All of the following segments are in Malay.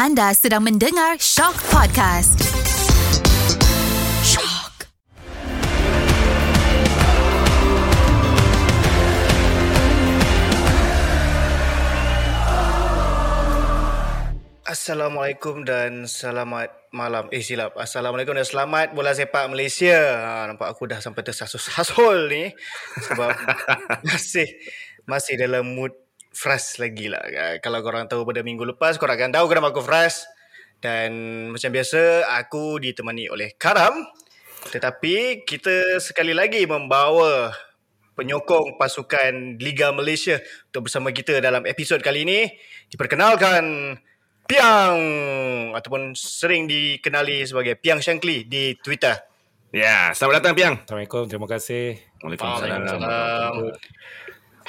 Anda sedang mendengar Shock Podcast. Shock. Assalamualaikum dan selamat malam. Eh silap. Assalamualaikum dan selamat bola sepak Malaysia. Ha, nampak aku dah sampai tersasul-sasul ni sebab masih masih dalam mood fresh lagi lah. Ha, Kalau korang tahu pada minggu lepas, korang akan tahu kenapa aku fresh. Dan macam biasa, aku ditemani oleh Karam. Tetapi kita sekali lagi membawa penyokong pasukan Liga Malaysia untuk bersama kita dalam episod kali ini. Diperkenalkan Piang ataupun sering dikenali sebagai Piang Shankly di Twitter. Ya, selamat datang Piang. Assalamualaikum, terima kasih. Waalaikumsalam.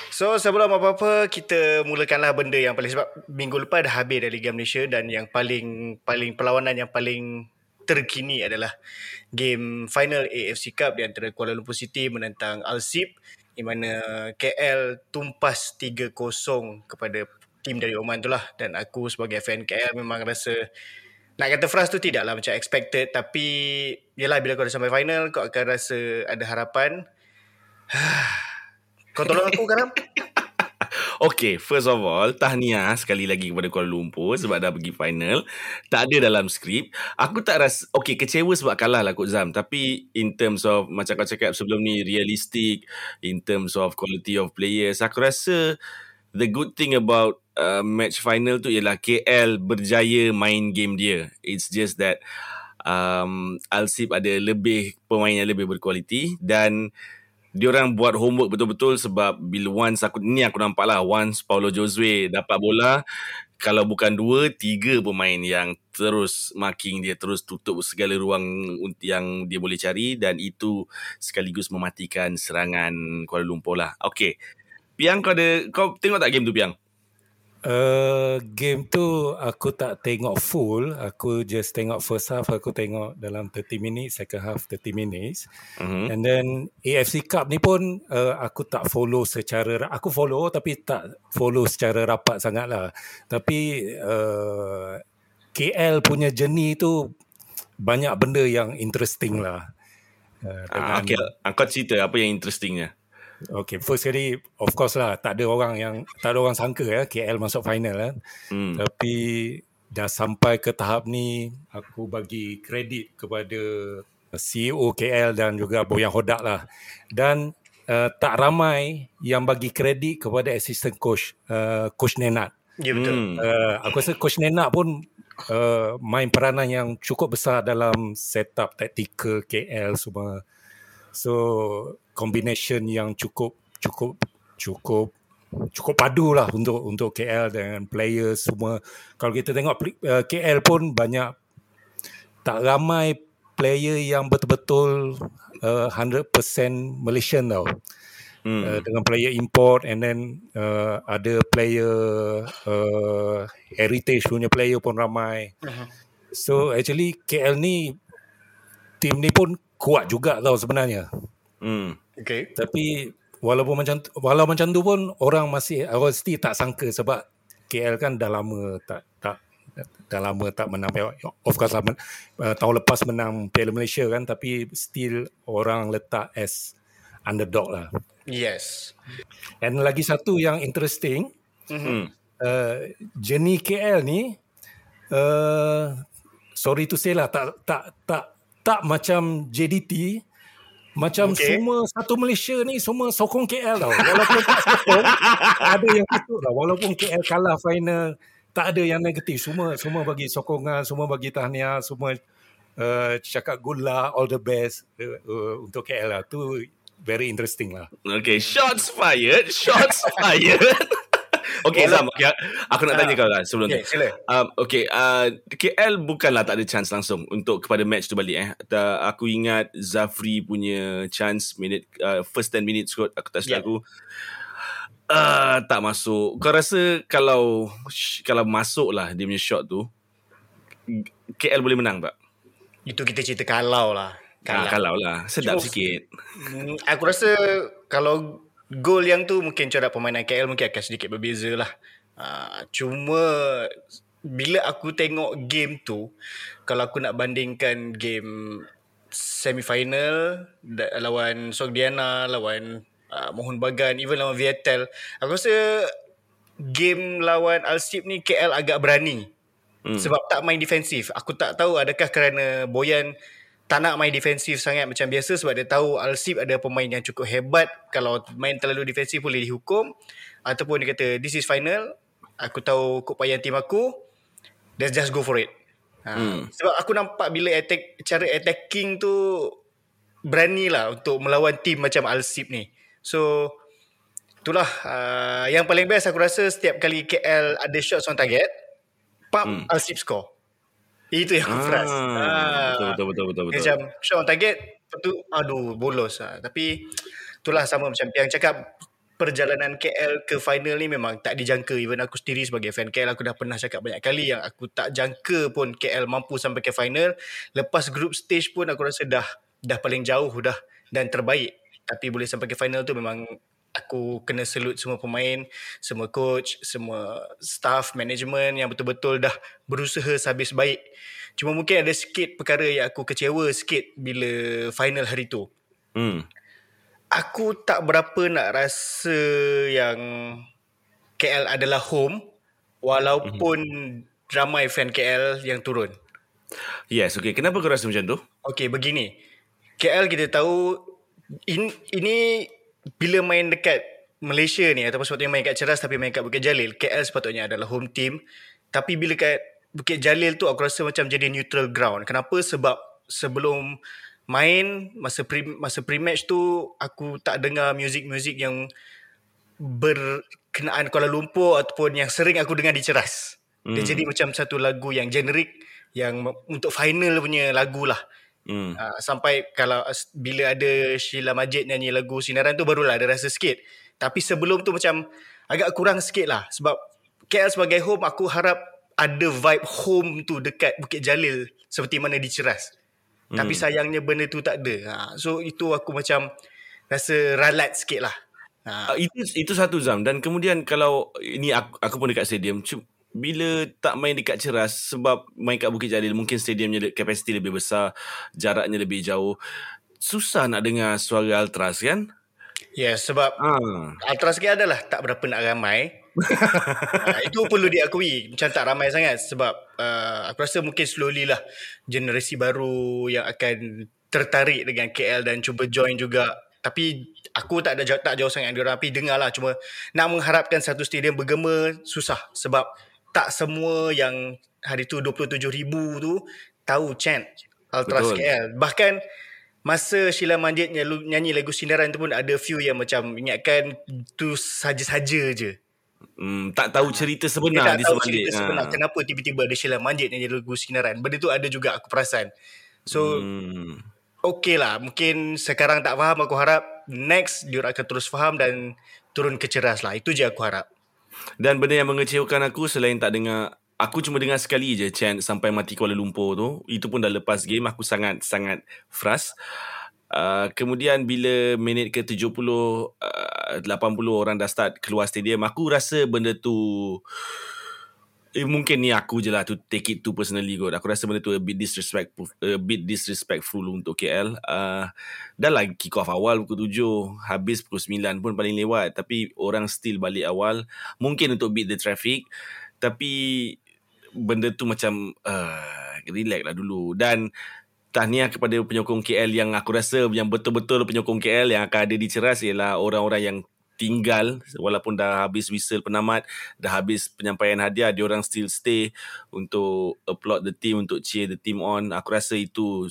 So sebelum apa-apa kita mulakanlah benda yang paling sebab minggu lepas dah habis dari Liga Malaysia dan yang paling paling perlawanan yang paling terkini adalah game final AFC Cup di antara Kuala Lumpur City menentang Al-Sib di mana KL tumpas 3-0 kepada tim dari Oman tu lah. Dan aku sebagai fan KL memang rasa nak kata frust tu tidaklah macam expected. Tapi yelah bila kau dah sampai final kau akan rasa ada harapan kau tolong aku Karam Okay, first of all, tahniah sekali lagi kepada Kuala Lumpur sebab dah pergi final. Tak ada dalam skrip. Aku tak rasa, okay, kecewa sebab kalah lah Kut Zam. Tapi in terms of, macam kau cakap sebelum ni, realistic, in terms of quality of players, aku rasa the good thing about uh, match final tu ialah KL berjaya main game dia. It's just that um, Al-Sib ada lebih pemain yang lebih berkualiti dan diorang buat homework betul-betul sebab bila once aku ni aku nampak lah once Paulo Josue dapat bola kalau bukan dua tiga pemain yang terus marking dia terus tutup segala ruang yang dia boleh cari dan itu sekaligus mematikan serangan Kuala Lumpur lah. Okay Piang kau ada kau tengok tak game tu Piang Uh, game tu aku tak tengok full, aku just tengok first half, aku tengok dalam 30 minutes, second half 30 minutes. uh-huh. And then AFC Cup ni pun uh, aku tak follow secara, aku follow tapi tak follow secara rapat sangat lah. Tapi uh, KL punya journey tu banyak benda yang interesting lah. Uh, ah, okay. Kau cerita apa yang interestingnya Okay, first kali of course lah tak ada orang yang tak ada orang sangka ya KL masuk final kan. Hmm. Tapi dah sampai ke tahap ni aku bagi kredit kepada CEO KL dan juga Boyan Hodak lah. Dan uh, tak ramai yang bagi kredit kepada assistant coach uh, coach Nenat. Ya betul. Uh, aku rasa coach Nenat pun uh, main peranan yang cukup besar dalam setup taktikal KL semua. So combination yang cukup cukup cukup cukup padu lah untuk untuk KL dengan player semua. Kalau kita tengok uh, KL pun banyak tak ramai player yang betul-betul uh, 100% Malaysian tau. Hmm. Uh, dengan player import and then uh, ada player uh, heritage punya player pun ramai. Uh-huh. So actually KL ni tim ni pun kuat juga tau sebenarnya. Hmm. Okay. Tapi walaupun macam walau macam tu pun orang masih orang still tak sangka sebab KL kan dah lama tak tak dah lama tak menang of course lah, uh, tahun lepas menang Piala Malaysia kan tapi still orang letak as underdog lah. Yes. And lagi satu yang interesting mm-hmm. uh, journey KL ni uh, sorry to say lah tak tak tak tak macam JDT macam okay. semua satu Malaysia ni semua sokong KL tau. Walaupun tak sokong, ada yang tutup lah. Walaupun KL kalah final, tak ada yang negatif. Semua semua bagi sokongan, semua bagi tahniah, semua uh, cakap good luck, all the best uh, uh, untuk KL lah. Tu very interesting lah. Okay, shots fired, shots fired. Okay Zam okay. Aku nak tanya uh, kau lah Sebelum okay, tu. um, Okay uh, KL bukanlah tak ada chance langsung Untuk kepada match tu balik eh. Ta, Aku ingat Zafri punya chance minute uh, First 10 minutes kot Aku tak silap yeah. aku. Uh, Tak masuk. Kau rasa Kalau Kalau masuk lah Dia punya shot tu KL boleh menang tak? Itu kita cerita kalau lah Kalau, ah, kalau. lah Sedap Cuma, sikit. Mm, Aku rasa Kalau gol yang tu mungkin corak permainan KL mungkin akan sedikit berbeza lah. Uh, cuma bila aku tengok game tu kalau aku nak bandingkan game semifinal lawan Sogdiana lawan uh, Mohon Bagan even lawan Vietel aku rasa game lawan Alsip ni KL agak berani hmm. sebab tak main defensif aku tak tahu adakah kerana Boyan tak nak main defensif sangat. Macam biasa sebab dia tahu Alsip ada pemain yang cukup hebat. Kalau main terlalu defensif boleh dihukum. Ataupun dia kata this is final. Aku tahu keupayaan tim aku. Let's just go for it. Ha. hmm. sebab aku nampak bila attack cara attacking tu berani lah untuk melawan tim macam Alsip ni. So itulah uh, yang paling best aku rasa setiap kali KL ada shots on target pump hmm. Alsip score itu yang Ah, frust Ah. betul, betul, betul, betul, betul. macam shot on target lepas tu aduh bolos lah. tapi itulah sama macam yang cakap perjalanan KL ke final ni memang tak dijangka even aku sendiri sebagai fan KL aku dah pernah cakap banyak kali yang aku tak jangka pun KL mampu sampai ke final lepas group stage pun aku rasa dah dah paling jauh dah dan terbaik tapi boleh sampai ke final tu memang aku kena salute semua pemain semua coach semua staff management yang betul-betul dah berusaha sehabis baik cuma mungkin ada sikit perkara yang aku kecewa sikit bila final hari tu Hmm. aku tak berapa nak rasa yang KL adalah home walaupun mm-hmm. ramai fan KL yang turun. Yes, okay. Kenapa kau rasa macam tu? Okey, begini. KL kita tahu in, ini bila main dekat Malaysia ni ataupun sepatutnya main kat Ceras tapi main kat Bukit Jalil, KL sepatutnya adalah home team. Tapi bila kat Bukit Jalil tu aku rasa macam jadi neutral ground. Kenapa? Sebab sebelum main masa pre masa pre-match tu aku tak dengar muzik-muzik yang berkenaan Kuala Lumpur ataupun yang sering aku dengar di Ceras. Dia Hmm. jadi macam satu lagu yang generik yang untuk final punya lagu lah. Hmm. Uh, sampai kalau bila ada Sheila Majid nyanyi lagu Sinaran tu barulah ada rasa sikit. Tapi sebelum tu macam agak kurang sikit lah. Sebab KL sebagai home aku harap ada vibe home tu dekat Bukit Jalil seperti mana di Ceras. Hmm. Tapi sayangnya benda tu tak ada. Ha, so itu aku macam rasa ralat sikit lah. Ha, Uh, itu itu satu Zam dan kemudian kalau ini aku, aku pun dekat stadium bila tak main dekat Ceras sebab main kat Bukit Jalil mungkin stadiumnya kapasiti lebih besar jaraknya lebih jauh. Susah nak dengar suara Ultras kan? Yes, sebab ah Ultras sikit adalah tak berapa nak ramai. ha, itu perlu diakui. Macam tak ramai sangat sebab uh, aku rasa mungkin slowly lah generasi baru yang akan tertarik dengan KL dan cuba join juga. Tapi aku tak ada tak jauh sangat dengan diorang. Tapi dengar lah cuma nak mengharapkan satu stadium bergema susah. Sebab tak semua yang hari tu 27,000 tu tahu chant Ultras Betul. KL bahkan masa Sheila Majid nyanyi, lagu Sinaran tu pun ada few yang macam ingatkan tu saja-saja je hmm, tak tahu cerita dia sebenar tak di tahu sebalik cerita sebenar Ah. kenapa tiba-tiba ada Sheila Majid nyanyi lagu Sinaran. Benda tu ada juga aku perasan. So, hmm. okay lah. Mungkin sekarang tak faham aku harap next dia akan terus faham dan turun ke ceras lah. Itu je aku harap. Dan benda yang mengecewakan aku selain tak dengar Aku cuma dengar sekali je chant sampai mati Kuala Lumpur tu. Itu pun dah lepas game. Aku sangat-sangat frust. Uh, kemudian bila minit ke 70 uh, 80 orang dah start keluar stadium aku rasa benda tu eh, mungkin ni aku je lah to take it to personally kot. Aku rasa benda tu a bit disrespectful a bit disrespectful untuk KL uh, dah lah kick off awal pukul 7 habis pukul 9 pun paling lewat. Tapi orang still balik awal mungkin untuk beat the traffic. Tapi benda tu macam uh, relax lah dulu. Dan tahniah kepada penyokong KL yang aku rasa yang betul-betul penyokong KL yang akan ada di Ceras ialah orang-orang yang tinggal walaupun dah habis whistle penamat dah habis penyampaian hadiah dia orang still stay untuk applaud the team untuk cheer the team on aku rasa itu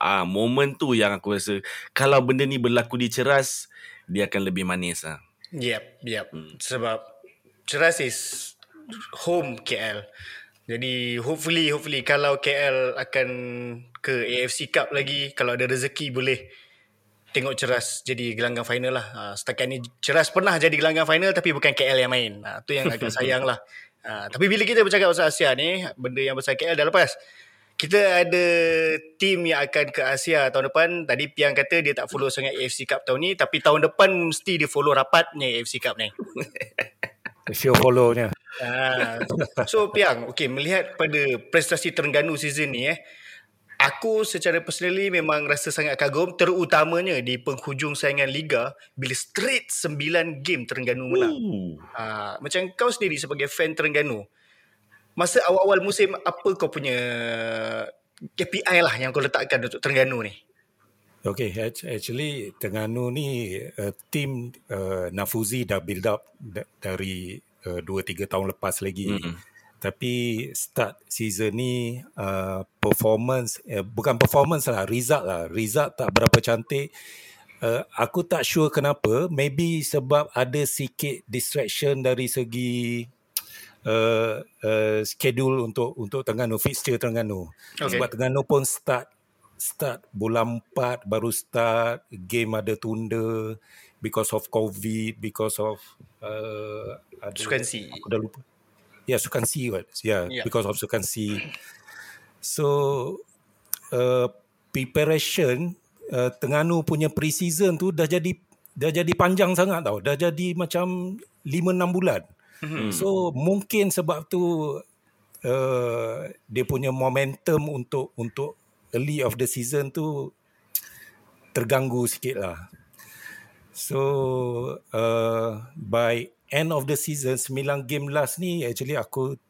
ah moment tu yang aku rasa kalau benda ni berlaku di Ceras dia akan lebih manis ah Yep, yep. Hmm. Sebab Ceras is home KL. Jadi hopefully hopefully kalau KL akan ke AFC Cup lagi kalau ada rezeki boleh tengok Ceras jadi gelanggang final lah. Ha, setakat ni Ceras pernah jadi gelanggang final tapi bukan KL yang main. Ha, tu yang agak sayang lah. Ha, tapi bila kita bercakap pasal Asia ni, benda yang besar KL dah lepas. Kita ada tim yang akan ke Asia tahun depan. Tadi Piang kata dia tak follow sangat AFC Cup tahun ni. Tapi tahun depan mesti dia follow rapatnya AFC Cup ni. show follow-nya. Ah, so Piang, okay, melihat pada prestasi Terengganu season ni eh, aku secara personally memang rasa sangat kagum terutamanya di penghujung saingan liga bila straight 9 game Terengganu menang. Ooh. Ah, macam kau sendiri sebagai fan Terengganu, masa awal-awal musim apa kau punya KPI lah yang kau letakkan untuk Terengganu ni? Okay, act- actually Terengganu ni uh, team uh, Nafuzi dah build up da- dari uh, 2-3 tahun lepas lagi. Mm-mm. Tapi start season ni uh, performance, eh, bukan performance lah, result lah. Result tak berapa cantik. Uh, aku tak sure kenapa. Maybe sebab ada sikit distraction dari segi uh, uh, schedule untuk untuk Terengganu, fixture Terengganu. Okay. Sebab Terengganu pun start start bulan 4 baru start game ada tunda because of covid because of uh, ada, aku dah lupa yeah, sukan C kot yeah, Yeah. because of sukan C so uh, preparation uh, Terengganu punya pre-season tu dah jadi dah jadi panjang sangat tau dah jadi macam 5-6 bulan Hmm. So mungkin sebab tu uh, dia punya momentum untuk untuk early of the season tu terganggu sikit lah. So uh, by end of the season 9 game last ni actually aku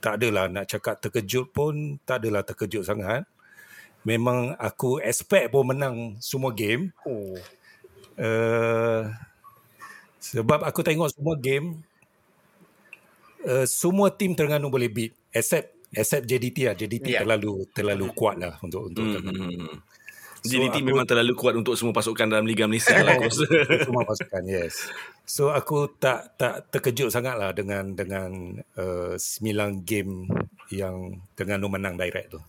tak adalah nak cakap terkejut pun tak adalah terkejut sangat. Memang aku expect pun menang semua game. Oh. Uh, sebab aku tengok semua game uh, semua tim Terengganu boleh beat except except JDT lah JDT Yeah. terlalu terlalu kuat lah untuk untuk Hmm, Terengganu. hmm, hmm. So, JDT aku- memang terlalu kuat untuk semua pasukan dalam Liga Malaysia lah aku rasa. semua pasukan yes. So aku tak tak terkejut sangat lah dengan dengan uh, 9 game yang Terengganu menang direct tu.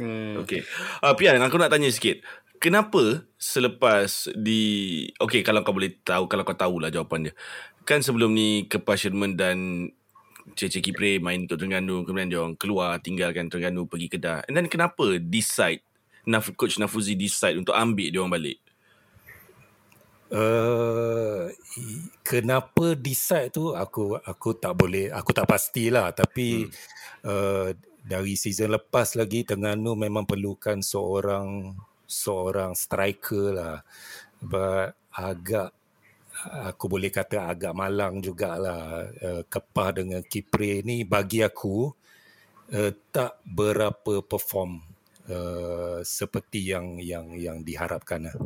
Hmm. Okey. Uh, Pian, aku nak tanya sikit. Kenapa selepas di... Okey, kalau kau boleh tahu, kalau kau tahulah jawapan dia. Kan sebelum ni Kepas Sherman dan Cece Kipre main untuk Terengganu. Kemudian dia orang keluar, tinggalkan Terengganu, pergi Kedah. And then kenapa decide, Naf, Coach Nafuzi decide untuk ambil dia orang balik? Uh, kenapa decide tu aku aku tak boleh aku tak pastilah tapi hmm. uh, dari season lepas lagi Terengganu memang perlukan seorang seorang striker lah but agak aku boleh kata agak malang jugalah uh, Kepah dengan Kipre ni bagi aku uh, tak berapa perform uh, seperti yang yang yang diharapkan lah.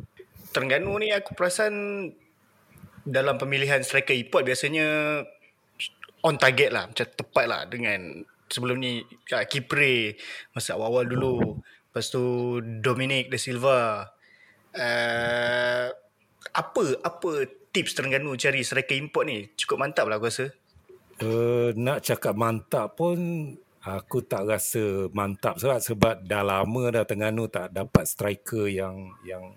Terengganu ni aku perasan dalam pemilihan striker import biasanya on target lah macam tepat lah dengan sebelum ni uh, Kipre masa awal-awal dulu. Lepas tu Dominic De Silva. Uh, apa apa tips Terengganu cari striker import ni? Cukup mantap lah aku rasa. Uh, nak cakap mantap pun aku tak rasa mantap sebab sebab dah lama dah Terengganu tak dapat striker yang yang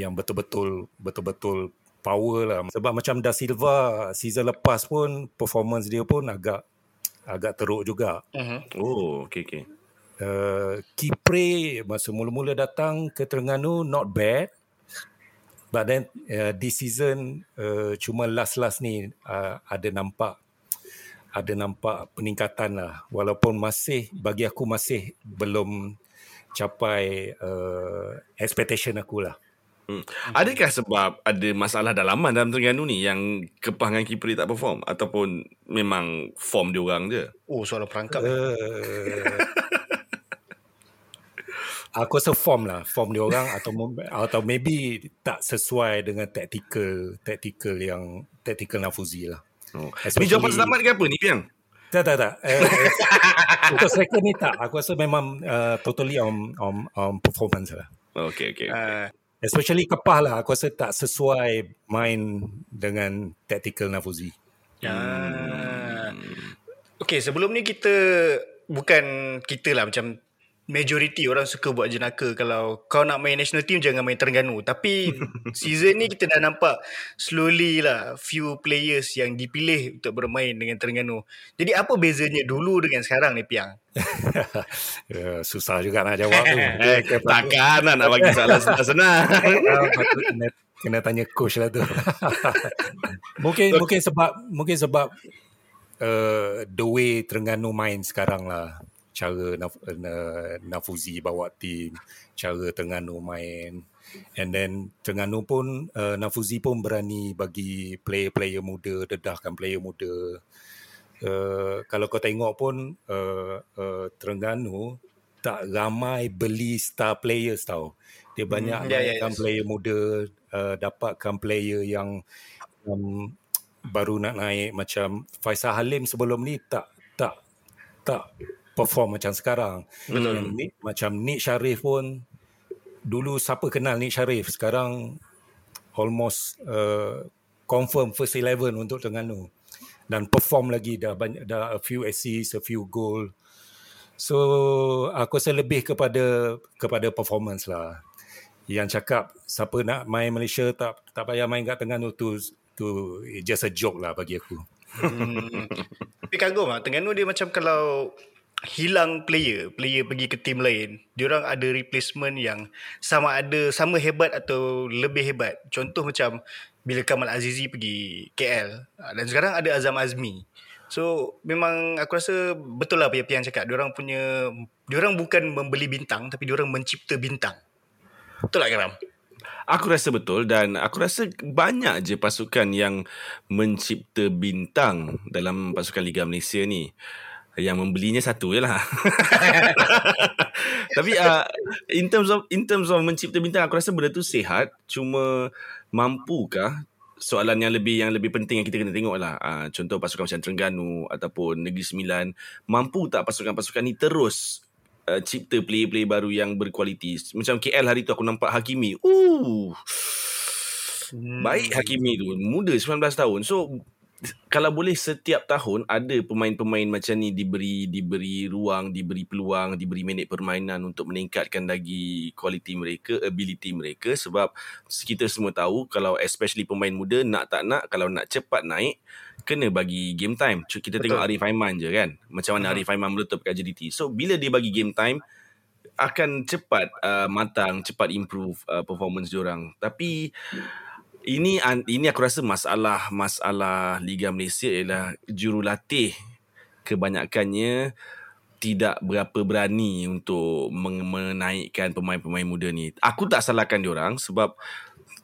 yang betul-betul betul-betul power lah sebab macam Da Silva season lepas pun performance dia pun agak agak teruk juga. uh-huh. Oh, okey, okey. Uh, Kipre masa mula-mula datang ke Terengganu not bad. But then uh, this season uh, cuma last-last ni uh, ada nampak ada nampak peningkatan lah walaupun masih bagi aku masih belum capai uh, expectation aku lah. Hmm. Adakah sebab ada masalah dalaman dalam Terengganu ni yang Kepah dengan Kipri tak perform ataupun memang form dia orang je? oh soalan perangkap uh, Uh, aku rasa form lah form dia orang atau atau maybe tak sesuai dengan tactical tactical yang tactical Nafuzi lah. Oh. Ni jawapan selamat ke apa ni, Piang? Tak tak tak. Uh, untuk striker ni tak. Aku rasa memang uh, totally on, on on performance lah. Okey, okey. okey. uh, Especially Kepah lah. Aku rasa tak sesuai main dengan tactical Nafuzi. Ah. Okay, sebelum ni kita bukan kita lah macam majority orang suka buat jenaka kalau kau nak main national team jangan main Terengganu. Tapi season ni kita dah nampak slowly lah few players yang dipilih untuk bermain dengan Terengganu. Jadi apa bezanya dulu dengan sekarang ni Piang? ya, susah juga nak jawab tu. Takkan nak bagi salah senang-senang. Ah, kena tanya coach lah tu. mungkin mungkin sebab mungkin sebab uh, the way Terengganu main sekarang lah cara Naf, uh, Nafuzi bawa tim, cara Terengganu main. And then Terengganu pun, uh, Nafuzi pun berani bagi player-player muda, dedahkan player muda. Uh, kalau kau tengok pun uh, uh, Terengganu tak ramai beli star players tau. Dia banyak Hmm, ya, naikkan yes. player muda, uh, dapatkan player yang um, baru nak naik macam Faisal Halim sebelum ni tak tak tak perform macam sekarang. Betul. Yang Nick, macam Nick Sharif pun dulu siapa kenal Nick Sharif sekarang almost uh, confirm first 11 untuk Terengganu dan perform lagi dah banyak dah a few assists, a few goal. So aku rasa lebih kepada kepada performance lah. Yang cakap siapa nak main Malaysia tak tak payah main kat Terengganu tu tu just a joke lah bagi aku. Hmm. Tapi kagum lah. Terengganu dia macam kalau hilang player, player pergi ke tim lain, diorang ada replacement yang sama ada sama hebat atau lebih hebat. Contoh macam bila Kamal Azizi pergi KL ah, dan sekarang ada Azam Azmi. So memang aku rasa betul lah apa yang cakap. Diorang punya diorang bukan membeli bintang tapi diorang mencipta bintang. Betul tak Karam? Aku rasa betul dan aku rasa banyak je pasukan yang mencipta bintang dalam pasukan Liga Malaysia ni. Yang membelinya satu je lah. Tapi uh, in terms of in terms of mencipta bintang aku rasa benda tu sihat. Cuma mampukah soalan yang lebih yang lebih penting yang kita kena tengok lah. Uh, contoh pasukan macam Terengganu ataupun Negeri Sembilan. Mampu tak pasukan-pasukan ni terus uh, cipta player-player baru yang berkualiti. Macam KL hari tu aku nampak Hakimi. Uh. Hmm. Baik Hakimi tu. Muda 19 tahun. So kalau boleh setiap tahun ada pemain-pemain macam ni diberi diberi ruang, diberi peluang, diberi minit permainan untuk meningkatkan lagi kualiti mereka, ability mereka sebab kita semua tahu kalau especially pemain muda nak tak nak kalau nak cepat naik kena bagi game time. Kita Betul. tengok Arif Aiman je kan. Macam mana Hmm. Arif Aiman meletup kat JDT. So bila dia bagi game time akan cepat uh, matang, cepat improve uh, performance diorang. Tapi ini ini aku rasa masalah masalah Liga Malaysia ialah jurulatih kebanyakannya tidak berapa berani untuk menaikkan pemain-pemain muda ni. Aku tak salahkan diorang sebab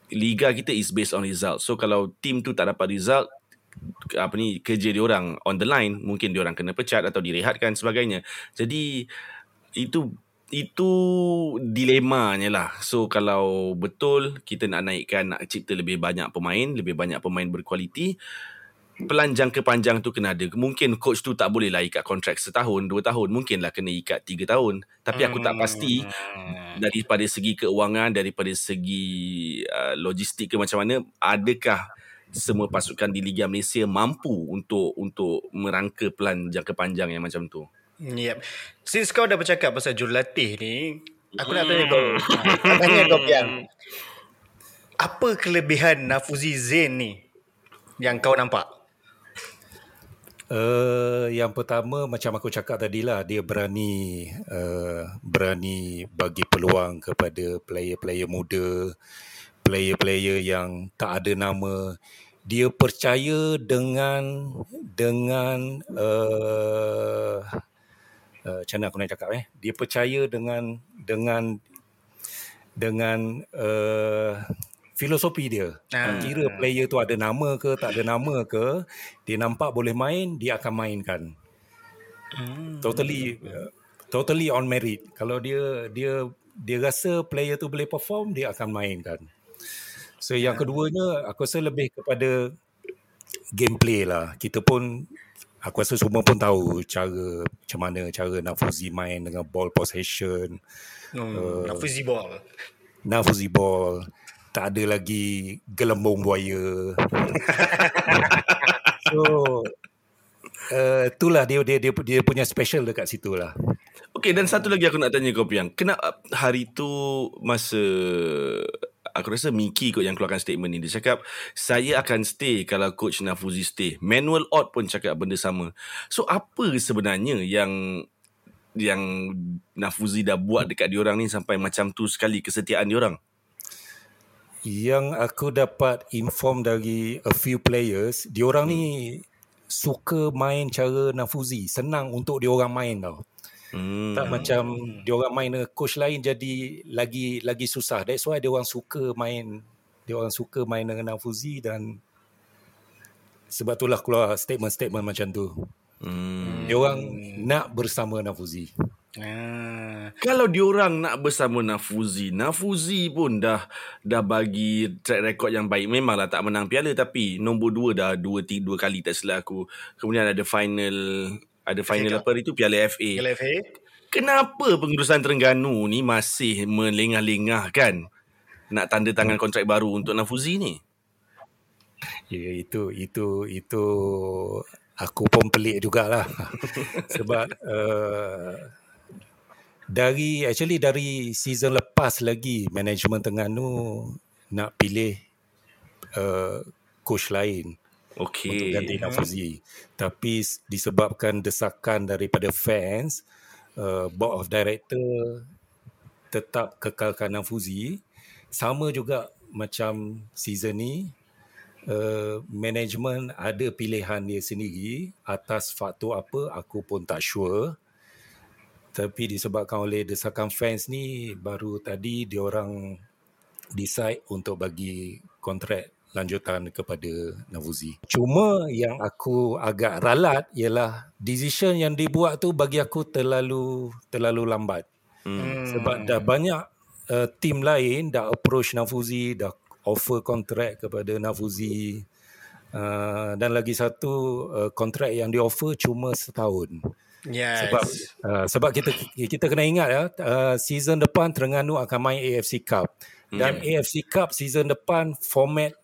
liga kita is based on result. So kalau team tu tak dapat result apa ni kerja diorang on the line, mungkin diorang kena pecat atau direhatkan sebagainya. Jadi itu itu dilemanya lah. So kalau betul kita nak naikkan nak cipta lebih banyak pemain, lebih banyak pemain berkualiti, pelan jangka panjang tu kena ada. Mungkin coach tu tak boleh lah ikat kontrak setahun, dua tahun. Mungkinlah kena ikat tiga tahun. Tapi aku tak pasti Hmm. daripada segi keuangan, daripada segi uh, logistik ke macam mana, adakah semua pasukan di Liga Malaysia mampu untuk untuk merangka plan jangka panjang yang macam tu? Yep. Since kau dah bercakap pasal jurulatih ni, aku nak tanya Hmm. kau. Nak tanya kau Pian. Apa kelebihan Nafuzi Zain ni yang kau nampak? Uh, yang pertama macam aku cakap tadi lah dia berani uh, berani bagi peluang kepada player-player muda, player-player yang tak ada nama. Dia percaya dengan dengan uh, uh, macam mana aku nak cakap eh? Dia percaya dengan dengan dengan uh, filosofi dia. Ah. Kira player tu ada nama ke tak ada nama ke, dia nampak boleh main, dia akan mainkan. Hmm. Totally uh, totally on merit. Kalau dia dia dia rasa player tu boleh perform, dia akan mainkan. So yang keduanya aku rasa lebih kepada gameplay lah. Kita pun aku rasa semua pun tahu cara macam mana cara Nafuzi main dengan ball possession, Hmm. Nafuzi ball. Nafuzi ball, tak ada lagi gelembung buaya. so uh, itulah dia, dia dia dia punya special dekat situ lah. Okey, Okay, dan satu lagi aku nak tanya kau Piang. Kenapa hari tu masa aku rasa Miki kot yang keluarkan statement ni. Dia cakap, saya akan stay kalau coach Nafuzi stay. Manuel Ott pun cakap benda sama. So, apa sebenarnya yang yang Nafuzi dah buat dekat diorang ni sampai macam tu sekali kesetiaan diorang? Yang aku dapat inform dari a few players, diorang hmm. ni suka main cara Nafuzi. Senang untuk diorang main tau. Hmm. Tak macam dia orang main coach lain jadi lagi lagi susah. That's why dia orang suka main dia orang suka main dengan Nafuzi dan sebab itulah keluar statement-statement macam tu. Hmm. Dia orang nak bersama Nafuzi. Ah. Kalau diorang nak bersama Nafuzi, Nafuzi pun dah dah bagi track record yang baik. Memanglah tak menang piala tapi nombor dua dah dua, tiga, dua kali tak silap aku. Kemudian ada final ada final apa itu Piala FA. Piala FA. Kenapa pengurusan Terengganu ni masih melengah-lengah kan nak tanda tangan kontrak baru untuk Nafuzi ni? Ya itu itu itu aku pun pelik jugalah sebab uh, dari actually dari season lepas lagi manajemen Terengganu nak pilih uh, coach lain okay. untuk ganti Nafuzi. Tapi disebabkan desakan daripada fans, uh, board of director tetap kekalkan Nafuzi. Sama juga macam season ni, uh, management ada pilihan dia sendiri atas faktor apa, aku pun tak sure. Tapi disebabkan oleh desakan fans ni, baru tadi diorang decide untuk bagi kontrak lanjutan kepada Navuzi. Cuma yang aku agak ralat ialah decision yang dibuat tu bagi aku terlalu terlalu lambat. Hmm. Sebab dah banyak uh, team lain dah approach Navuzi, dah offer kontrak kepada Navuzi. Uh, dan lagi satu uh, kontrak yang di offer cuma setahun. Yes. Sebab uh, sebab kita kita kena ingat ya uh, season depan Terengganu akan main AFC Cup dan hmm. AFC Cup season depan format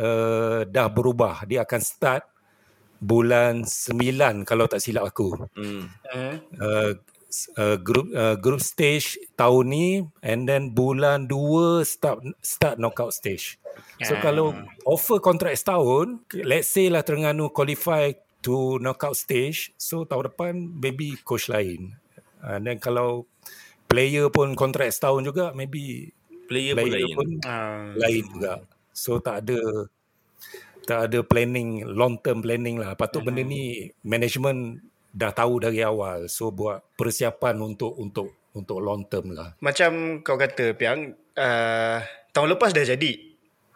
uh, dah berubah. Dia akan start bulan 9 kalau tak silap aku. Hmm. Uh, uh, group uh, group stage tahun ni and then bulan 2 start start knockout stage. So uh. kalau offer kontrak setahun, let's say lah Terengganu qualify to knockout stage, so tahun depan maybe coach lain. And then kalau player pun kontrak setahun juga, maybe player, player pun lain. Pun uh. lain juga. So tak ada tak ada planning long term planning lah. Patut benda ni management dah tahu dari awal. So buat persiapan untuk untuk untuk long term lah. Macam kau kata Piang, uh, tahun lepas dah jadi.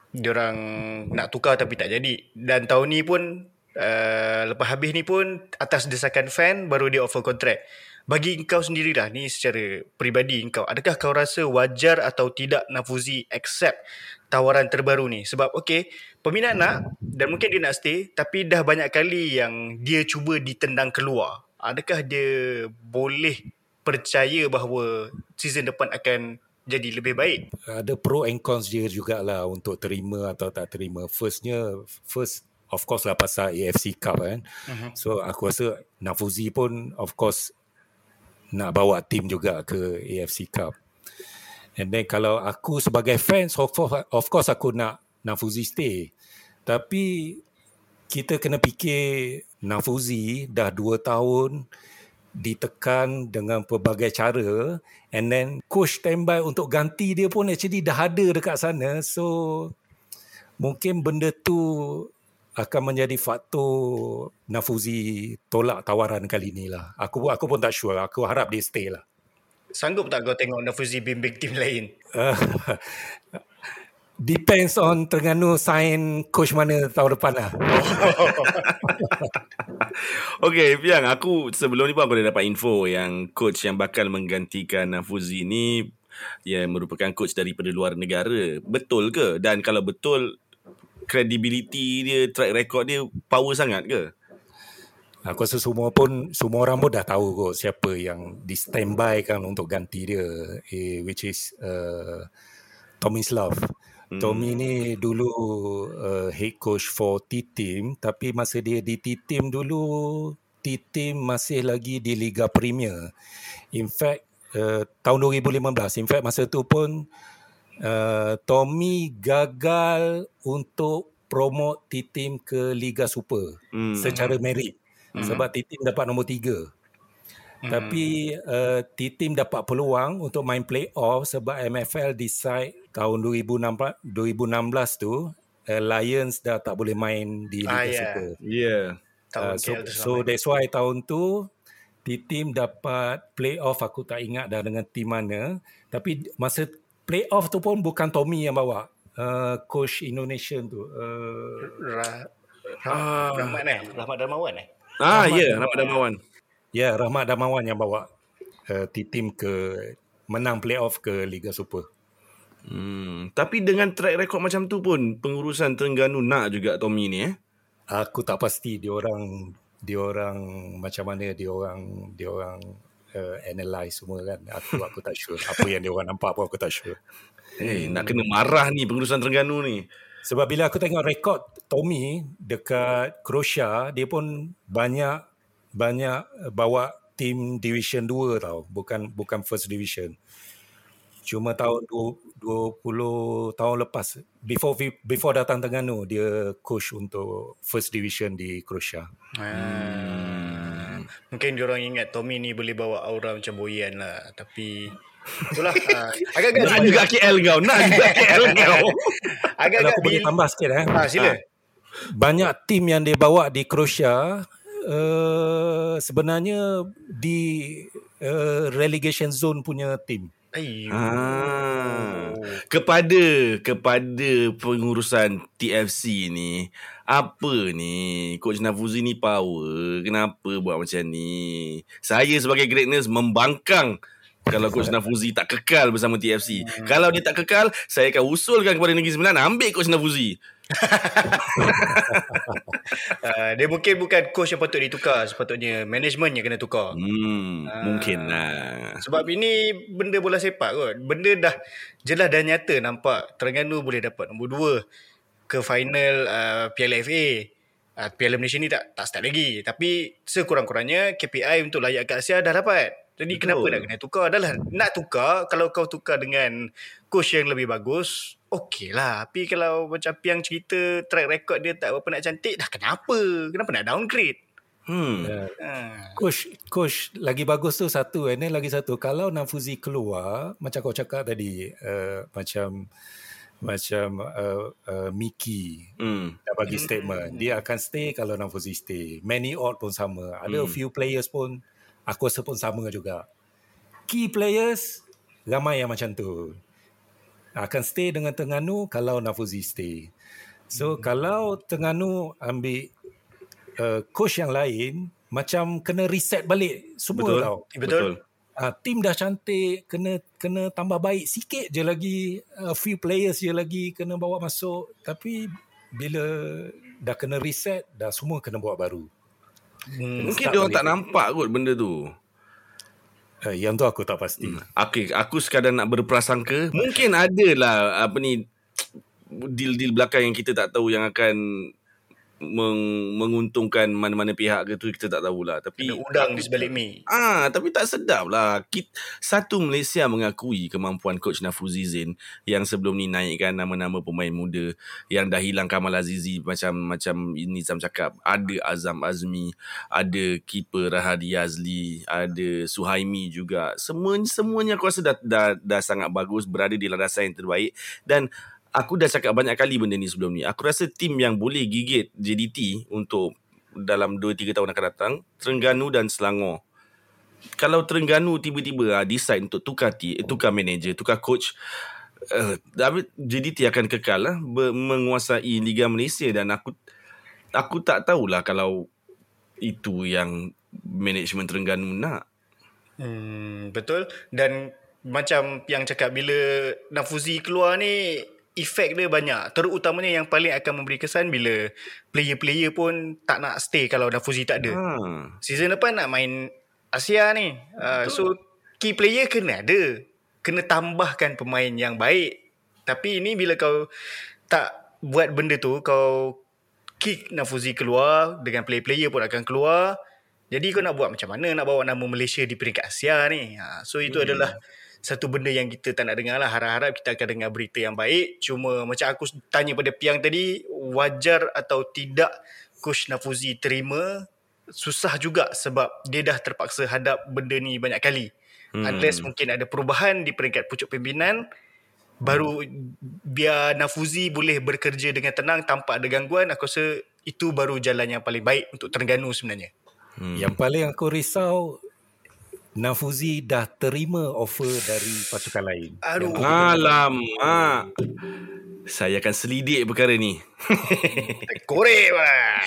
Diorang nak tukar tapi tak jadi. Dan tahun ni pun uh, lepas habis ni pun atas desakan fan baru dia offer kontrak. Bagi kau sendirilah ni secara peribadi kau, adakah kau rasa wajar atau tidak Nafuzi accept tawaran terbaru ni? Sebab okay peminat nak dan mungkin dia nak stay tapi dah banyak kali yang dia cuba ditendang keluar. Adakah dia boleh percaya bahawa season depan akan jadi lebih baik? Ada pro and cons dia jugalah untuk terima atau tak terima. Firstnya first of course lah pasal AFC Cup kan. Uh-huh. so aku rasa Nafuzi pun of course nak bawa tim juga ke AFC Cup And then kalau aku sebagai fans, of course, aku nak Nafuzi stay. Tapi kita kena fikir Nafuzi dah dua tahun ditekan dengan pelbagai cara and then coach standby untuk ganti dia pun actually dah ada dekat sana. So mungkin benda tu akan menjadi faktor Nafuzi tolak tawaran kali ni lah. Aku, aku pun tak sure. Aku harap dia stay lah. Sanggup tak kau tengok Nafuzi bimbing tim lain? Uh, depends on Terengganu sign coach mana tahun depan lah. okay, Piang. Aku sebelum ni pun aku dah dapat info yang coach yang bakal menggantikan Nafuzi ni yang merupakan coach daripada luar negara. Betul ke? Dan kalau betul, credibility dia, track record dia power sangat ke? Aku rasa semua pun semua orang pun dah tahu kot siapa yang di standby kan untuk ganti dia eh, which is uh, Tommy Slav. Hmm. Tommy ni dulu uh, head coach for T-Team tapi masa dia di T-Team dulu T-Team masih lagi di Liga Premier. In fact, uh, tahun 2015, in fact masa tu pun uh, Tommy gagal untuk promote T-Team ke Liga Super Hmm. secara merit. Sebab T-Team dapat nombor tiga. Hmm. Tapi uh, T-Team dapat peluang untuk main playoff sebab MFL decide tahun 2016, 2016 tu uh, Lions dah tak boleh main di Liga Ah, ya. Super. Yeah. Uh, so, so that's why tahun tu T-Team dapat playoff aku tak ingat dah dengan tim mana. Tapi masa playoff tu pun bukan Tommy yang bawa. Uh, coach Indonesian tu. Uh, Ra- Ah. Rahmat eh? Rahmat Darmawan eh? Ah, Rahmat ya, yeah, Darmawan. Rahmat Darmawan. ya, yeah, Rahmat Damawan yang bawa uh, T-Team ke menang playoff ke Liga Super. Hmm, tapi dengan track record macam tu pun pengurusan Terengganu nak juga Tommy ni eh. Aku tak pasti dia orang dia orang macam mana dia orang dia orang uh, analyse semua kan. Aku aku tak sure. Apa yang dia orang nampak pun aku tak sure. Eh, hey, nak kena marah ni pengurusan Terengganu ni. Sebab bila aku tengok rekod Tommy dekat Croatia, dia pun banyak banyak bawa tim Division 2 tau, bukan bukan First Division. Cuma tahun du- 20 tahun lepas before before datang Terengganu dia coach untuk First Division di Croatia. Hmm. Mungkin diorang ingat Tommy ni boleh bawa aura macam Boyan lah. Tapi itulah. uh, agak-agak Nak juga KL kau, nak juga KL kau. Kalau agak-agak aku boleh tambah sikit eh. Ah, sila. Banyak tim yang dia bawa di Croatia uh, sebenarnya di uh, relegation zone punya tim. Ayuh. Ah. Kepada kepada pengurusan TFC ni, apa ni? Coach Nafuzi ni power. Kenapa buat macam ni? Saya sebagai greatness membangkang kalau Coach Nafuzi tak kekal bersama TFC. Kalau dia tak kekal, saya akan usulkan kepada Negeri Sembilan ambil Coach Nafuzi. Uh, dia mungkin bukan coach yang patut ditukar. Sepatutnya management yang kena tukar. Hmm, mungkin lah. Sebab ini benda bola sepak kot. Benda dah jelas dan nyata nampak Terengganu boleh dapat nombor 2 ke final uh, Piala FA. Uh, Piala Malaysia ni tak tak start lagi. Tapi sekurang-kurangnya KPI untuk layak ke Asia dah dapat. Jadi Betul. kenapa nak kena tukar? Adalah nak tukar kalau kau tukar dengan coach yang lebih bagus, okey lah. Tapi kalau macam Piang cerita track record dia tak berapa nak cantik, dah kenapa? Kenapa nak downgrade? Hmm. Ha. Coach coach lagi bagus tu satu and then lagi satu kalau Nafuzi keluar macam kau cakap tadi uh, macam macam uh, uh, Miki Hmm. dah bagi statement dia akan stay kalau Nafuzi stay. Manny Ott pun sama. Ada Hmm. few players pun aku rasa pun sama juga. Key players ramai yang macam tu. Akan stay dengan Terengganu kalau Nafuzi stay. So hmm. kalau Terengganu ambil uh, coach yang lain macam kena reset balik semua Betul. tau. Betul. Uh, tim dah cantik, kena kena tambah baik sikit je lagi. A uh, few players je lagi kena bawa masuk. Tapi bila dah kena reset, dah semua kena buat baru. Hmm. Mungkin start dia orang tak nampak kot benda tu. Uh, yang tu aku tak pasti. Hmm. Okay, aku sekadar nak berprasangka. Mungkin ada lah apa ni deal-deal belakang yang kita tak tahu yang akan meng- menguntungkan mana-mana pihak ke tu kita tak tahulah. Tapi Ada udang di sebalik mi. Ah, tapi tak sedap lah. Satu Malaysia mengakui kemampuan coach Nafuzi Zain yang sebelum ni naikkan nama-nama pemain muda yang dah hilang Kamal Azizi macam macam Nizam cakap. Ada Azam Azmi, ada keeper Rahadi Azli, ada Suhaimi juga. Semuanya semuanya aku rasa dah, dah dah sangat bagus berada di landasan yang terbaik dan aku dah cakap banyak kali benda ni sebelum ni. Aku rasa tim yang boleh gigit JDT untuk dalam 2-3 tahun akan datang, Terengganu dan Selangor. Kalau Terengganu tiba-tiba uh, decide untuk tukar ti, tukar manager, tukar coach, uh, JDT akan kekal lah ber, menguasai Liga Malaysia dan aku aku tak tahulah kalau itu yang management Terengganu nak. Hmm, betul. Dan macam yang cakap bila Nafuzi keluar ni efek dia banyak. Terutamanya yang paling akan memberi kesan bila player-player pun tak nak stay kalau Nafuzi tak ada. Ha. Season depan nak main Asia ni. Uh, so key player kena ada. Kena tambahkan pemain yang baik. Tapi ini bila kau tak buat benda tu, kau kick Nafuzi keluar dengan player-player pun akan keluar. Jadi kau nak buat macam mana nak bawa nama Malaysia di peringkat Asia ni. Ha, so itu hmm. adalah satu benda yang kita tak nak dengar lah. Harap-harap kita akan dengar berita yang baik. Cuma macam aku tanya pada Piang tadi, wajar atau tidak Coach Nafuzi terima susah juga sebab dia dah terpaksa hadap benda ni banyak kali. Hmm. Unless mungkin ada perubahan di peringkat pucuk pimpinan, baru biar Nafuzi boleh bekerja dengan tenang tanpa ada gangguan, aku rasa itu baru jalan yang paling baik untuk Terengganu sebenarnya. Hmm. Yang paling aku risau Nafuzi dah terima offer dari pasukan lain. Aduh. Alamak. Saya akan selidik perkara ni. Korek lah.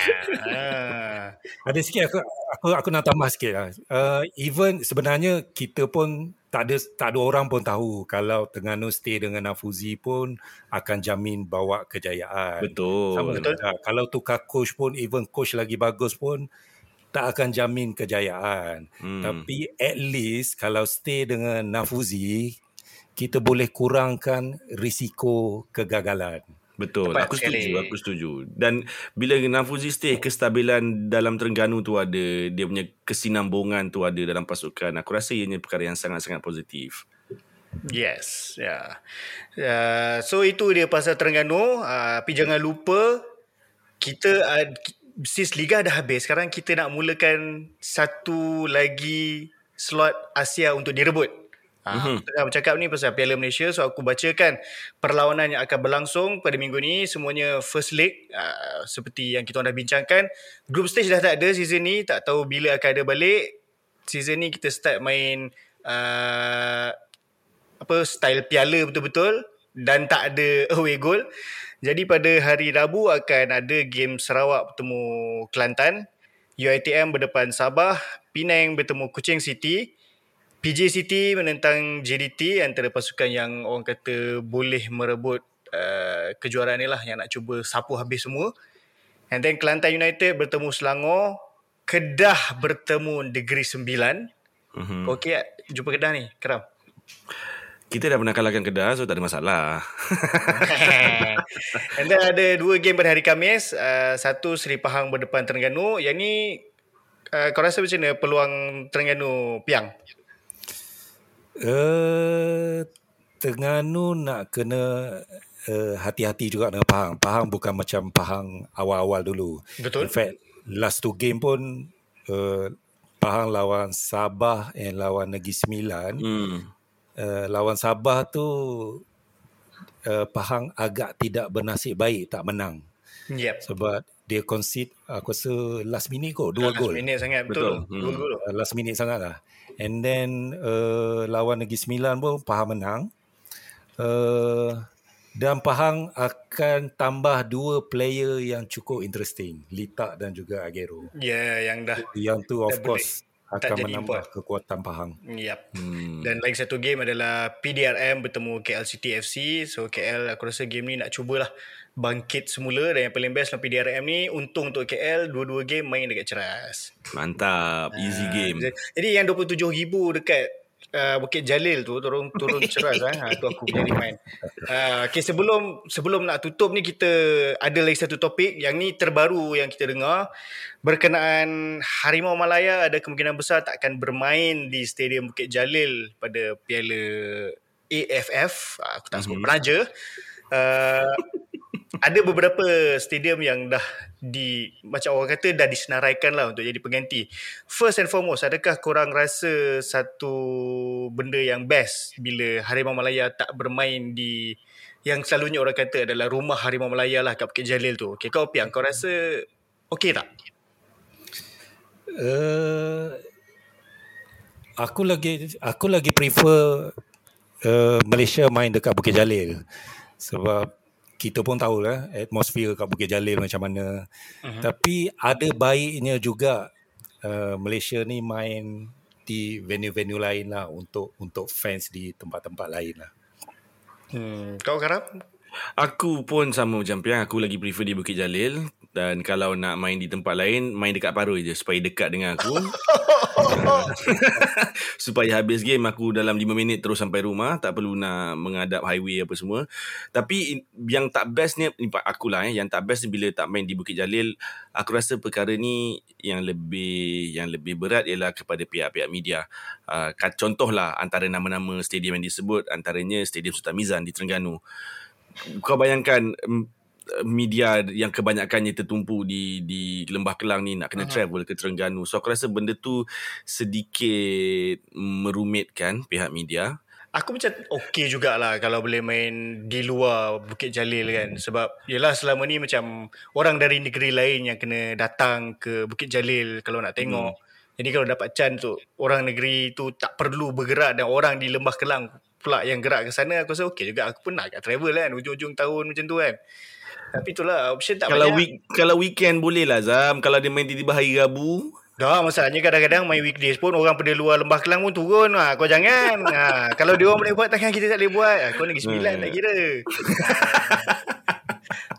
Ada sikit aku, aku aku nak tambah sikit lah. Uh, even sebenarnya kita pun tak ada tak ada orang pun tahu kalau Terengganu stay dengan Nafuzi pun akan jamin bawa kejayaan. Betul. Sama betul. Tak, kalau tukar coach pun even coach lagi bagus pun tak akan jamin kejayaan. Hmm. Tapi at least kalau stay dengan Nafuzi, kita boleh kurangkan risiko kegagalan. Betul, Tepat aku setuju, sekali. aku setuju. Dan bila Nafuzi stay, kestabilan dalam Terengganu tu ada, dia punya kesinambungan tu ada dalam pasukan. Aku rasa ianya perkara yang sangat-sangat positif. Yes, ya. Yeah. Uh, so itu dia pasal Terengganu. Uh, tapi jangan lupa kita uh, sis liga dah habis sekarang kita nak mulakan satu lagi slot Asia untuk direbut. Ha, mm-hmm. Aku tengah bercakap ni pasal Piala Malaysia So aku bacakan perlawanan yang akan berlangsung pada minggu ni. Semuanya first leg uh, Seperti yang kita dah bincangkan. Group stage dah tak ada season ni Tak tahu bila akan ada balik. Season ni kita start main uh, apa Style piala betul-betul Dan tak ada away goal jadi pada hari Rabu akan ada game Sarawak bertemu Kelantan, UiTM berdepan Sabah, Penang bertemu Kuching City, PJ City menentang JDT antara pasukan yang orang kata boleh merebut uh, kejuaraan ni lah yang nak cuba sapu habis semua. And then Kelantan United bertemu Selangor, Kedah bertemu Negeri Sembilan. Mm-hmm. Okey, jumpa Kedah ni, Keram. Kita dah pernah kalahkan Kedah so tak ada masalah. And then ada dua game pada hari Khamis. Uh, satu Seri Pahang berdepan Terengganu. Yang ni uh, kau rasa macam mana peluang Terengganu Piang? Uh, Terengganu nak kena uh, hati-hati juga dengan Pahang. Pahang bukan macam Pahang awal-awal dulu. Betul. In fact, last two game pun uh, Pahang lawan Sabah and lawan Negeri Sembilan. Hmm uh, lawan Sabah tu uh, Pahang agak tidak bernasib baik tak menang. Yep. Sebab dia concede aku rasa last minute kot dua gol. Last minute sangat betul. betul. Hmm. Gol uh, last minute sangat lah. And then uh, lawan Negeri Sembilan pun Pahang menang. Uh, dan Pahang akan tambah dua player yang cukup interesting. Lita dan juga Agero. Ya, yeah, yang dah. Yang tu of course akan menambah import. kekuatan Pahang. Yep. Hmm. Dan lagi satu game adalah PDRM bertemu KL City FC. So KL aku rasa game ni nak cubalah bangkit semula dan yang paling best dalam PDRM ni untung untuk KL dua-dua game main dekat Ceras. Mantap, easy uh, game. Jadi yang 27,000 dekat uh, Bukit Jalil tu turun turun ceras eh. Ha, tu aku punya remind. Uh, okay, sebelum sebelum nak tutup ni kita ada lagi satu topik yang ni terbaru yang kita dengar berkenaan Harimau Malaya ada kemungkinan besar tak akan bermain di Stadium Bukit Jalil pada Piala AFF. Uh, aku tak sebut mm-hmm. penaja. Uh, ada beberapa stadium yang dah di macam orang kata dah disenaraikan lah untuk jadi pengganti. First and foremost, adakah korang rasa satu benda yang best bila Harimau Malaya tak bermain di yang selalunya orang kata adalah rumah Harimau Malaya lah kat Bukit Jalil tu. Okay, kau Piang, kau rasa okey tak? Uh, aku lagi aku lagi prefer uh, Malaysia main dekat Bukit Jalil sebab kita pun tahu lah atmosfer kat Bukit Jalil macam mana. Uh-huh. Tapi ada baiknya juga uh, Malaysia ni main di venue-venue lain lah untuk untuk fans di tempat-tempat lain lah. Hmm, kau harap? Aku pun sama macam Piang. Aku lagi prefer di Bukit Jalil. Dan kalau nak main di tempat lain, main dekat Paroi je supaya dekat dengan aku. supaya habis game aku dalam 5 minit terus sampai rumah. Tak perlu nak mengadap highway apa semua. Tapi yang tak best ni, ni aku lah eh. Yang tak best ni bila tak main di Bukit Jalil. Aku rasa perkara ni yang lebih yang lebih berat ialah kepada pihak-pihak media. Uh, contohlah antara nama-nama stadium yang disebut. Antaranya Stadium Sultan Mizan di Terengganu. Kau bayangkan media yang kebanyakannya tertumpu di di Lembah Kelang ni nak kena uh-huh. travel ke Terengganu. So aku rasa benda tu sedikit merumitkan pihak media. Aku macam okey jugalah kalau boleh main di luar Bukit Jalil kan. Sebab yelah selama ni macam orang dari negeri lain yang kena datang ke Bukit Jalil kalau nak tengok. Hmm. Jadi kalau dapat chance tu orang negeri tu tak perlu bergerak dan orang di Lembah Kelang pula yang gerak ke sana aku rasa okey juga. Aku pun nak kat travel kan ujung-ujung tahun macam tu kan. Tapi itulah option tak kalau banyak. Week, kalau weekend boleh lah Zam. Kalau dia main tiba-tiba hari Rabu. Dah masalahnya kadang-kadang main weekdays pun orang pada luar Lembah Kelang pun turun. Ha, kau jangan. Ha, kalau dia orang boleh buat takkan kita tak boleh buat. Ha, kau negeri sembilan tak kira.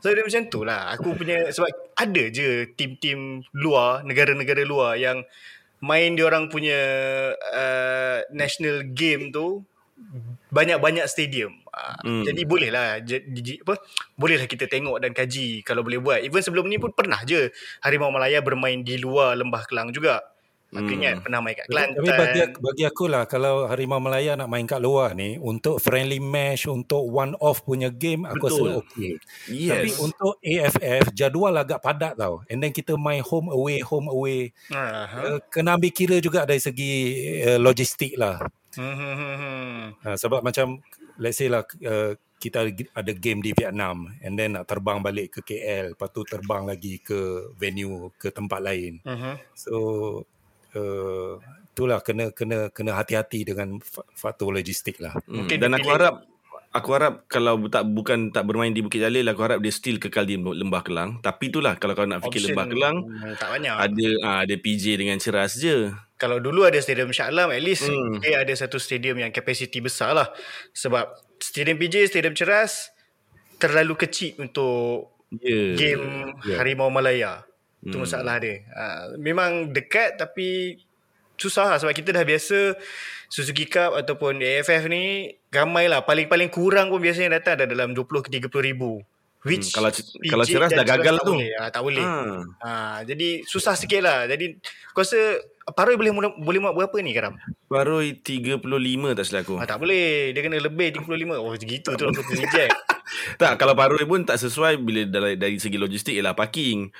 so dia macam tu lah. Aku punya sebab ada je tim-tim luar, negara-negara luar yang main dia orang punya uh, national game tu banyak-banyak stadium. Ah, hmm. Jadi bolehlah jadi apa? Bolehlah kita tengok dan kaji kalau boleh buat. Even sebelum ni pun pernah je Harimau Malaya bermain di luar Lembah Kelang juga. Aku hmm. ingat pernah main kat Kelantan. Tapi bagi, bagi aku lah kalau Harimau Malaya nak main kat luar ni untuk friendly match, untuk one off punya game aku Betul. rasa okey. Yes. Tapi untuk AFF jadual agak padat tau. And then kita main home away, home away. Uh-huh. Uh, kena ambil kira juga dari segi uh, logistik lah. Uh, sebab macam let's say lah uh, kita ada game di Vietnam and then nak terbang balik ke KL lepas tu terbang lagi ke venue ke tempat lain uh-huh. so uh, itulah kena kena kena hati-hati dengan faktor logistik lah hmm. dan aku harap aku harap kalau tak bukan tak bermain di Bukit Jalil aku harap dia still kekal di Lembah Kelang tapi itulah kalau kau nak fikir Option Lembah Kelang tak banyak. ada uh, ada PJ dengan ceras je kalau dulu ada stadium Shah Alam at least hmm. dia ada satu stadium yang kapasiti besar lah sebab stadium PJ stadium Ceras terlalu kecil untuk yeah. game yeah. Harimau Malaya hmm. tu masalah dia uh, memang dekat tapi susah lah sebab kita dah biasa Suzuki Cup ataupun AFF ni ramai lah paling-paling kurang pun biasanya datang ada dalam 20 ke 30 ribu Which hmm, kalau PJ kalau ceras dah gagal lah tu. Boleh. Ha, tak boleh. Ha. ha. jadi susah sikit lah. Jadi kau rasa Paroi boleh boleh muat berapa ni Karam? Paroi 35 tak silap aku. Ha, tak boleh. Dia kena lebih 35. Oh segitu tu aku reject. tak kalau Paroi pun tak sesuai bila dari, dari segi logistik ialah parking.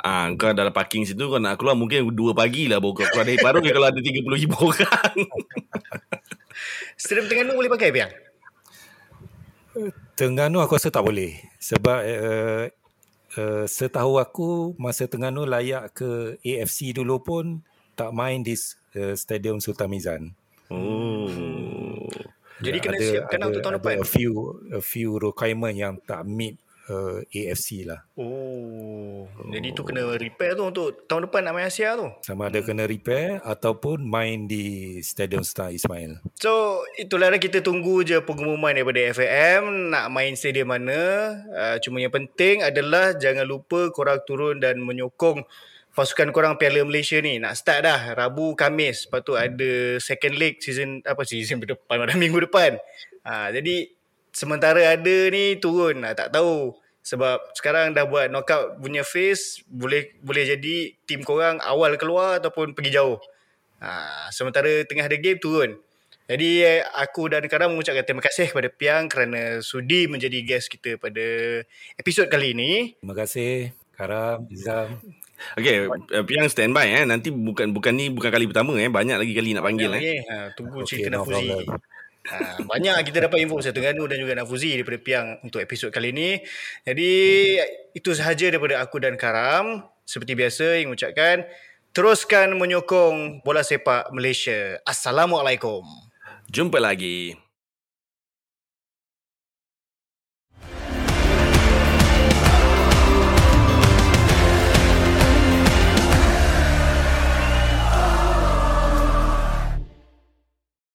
Ah, kau dalam parking situ kau nak keluar mungkin 2 pagi lah baru kau keluar dari Paroi kalau ada 30 ribu orang. Stadium Terengganu boleh pakai Piang? Terengganu aku rasa tak boleh. Sebab uh, uh, setahu aku masa Terengganu layak ke AFC dulu pun tak main di uh, Stadium Sultan Mizan. Oh. Jadi ya, kena ada, siapkan ada, untuk tahun depan. A few a few requirement yang tak meet uh, AFC lah. Oh. oh. Jadi tu kena repair tu untuk tahun depan nak main Asia tu. Sama ada kena repair ataupun main di Stadium Star Ismail. So itulah kita tunggu je pengumuman daripada FAM nak main stadium mana. Uh, cuma yang penting adalah jangan lupa korang turun dan menyokong pasukan korang Piala Malaysia ni nak start dah Rabu Kamis. Lepas tu ada second leg season apa season depan pada minggu depan. Ha, jadi sementara ada ni turun ha, tak tahu. Sebab sekarang dah buat knockout punya phase boleh boleh jadi tim korang awal keluar ataupun pergi jauh. Ha, sementara tengah ada game turun. Jadi aku dan Karam mengucapkan terima kasih kepada Piang kerana sudi menjadi guest kita pada episod kali ini. Terima kasih Karam, Izam. Okay, uh, Piang standby eh. Nanti bukan bukan ni bukan kali pertama eh. Banyak lagi kali nak panggil okay, eh. Ha, tunggu okay, cerita no Nafuzi. Ha, banyak kita dapat info pasal Terengganu dan juga Nafuzi daripada Piang untuk episod kali ini. Jadi itu sahaja daripada aku dan Karam. Seperti biasa yang mengucapkan teruskan menyokong bola sepak Malaysia. Assalamualaikum. Jumpa lagi.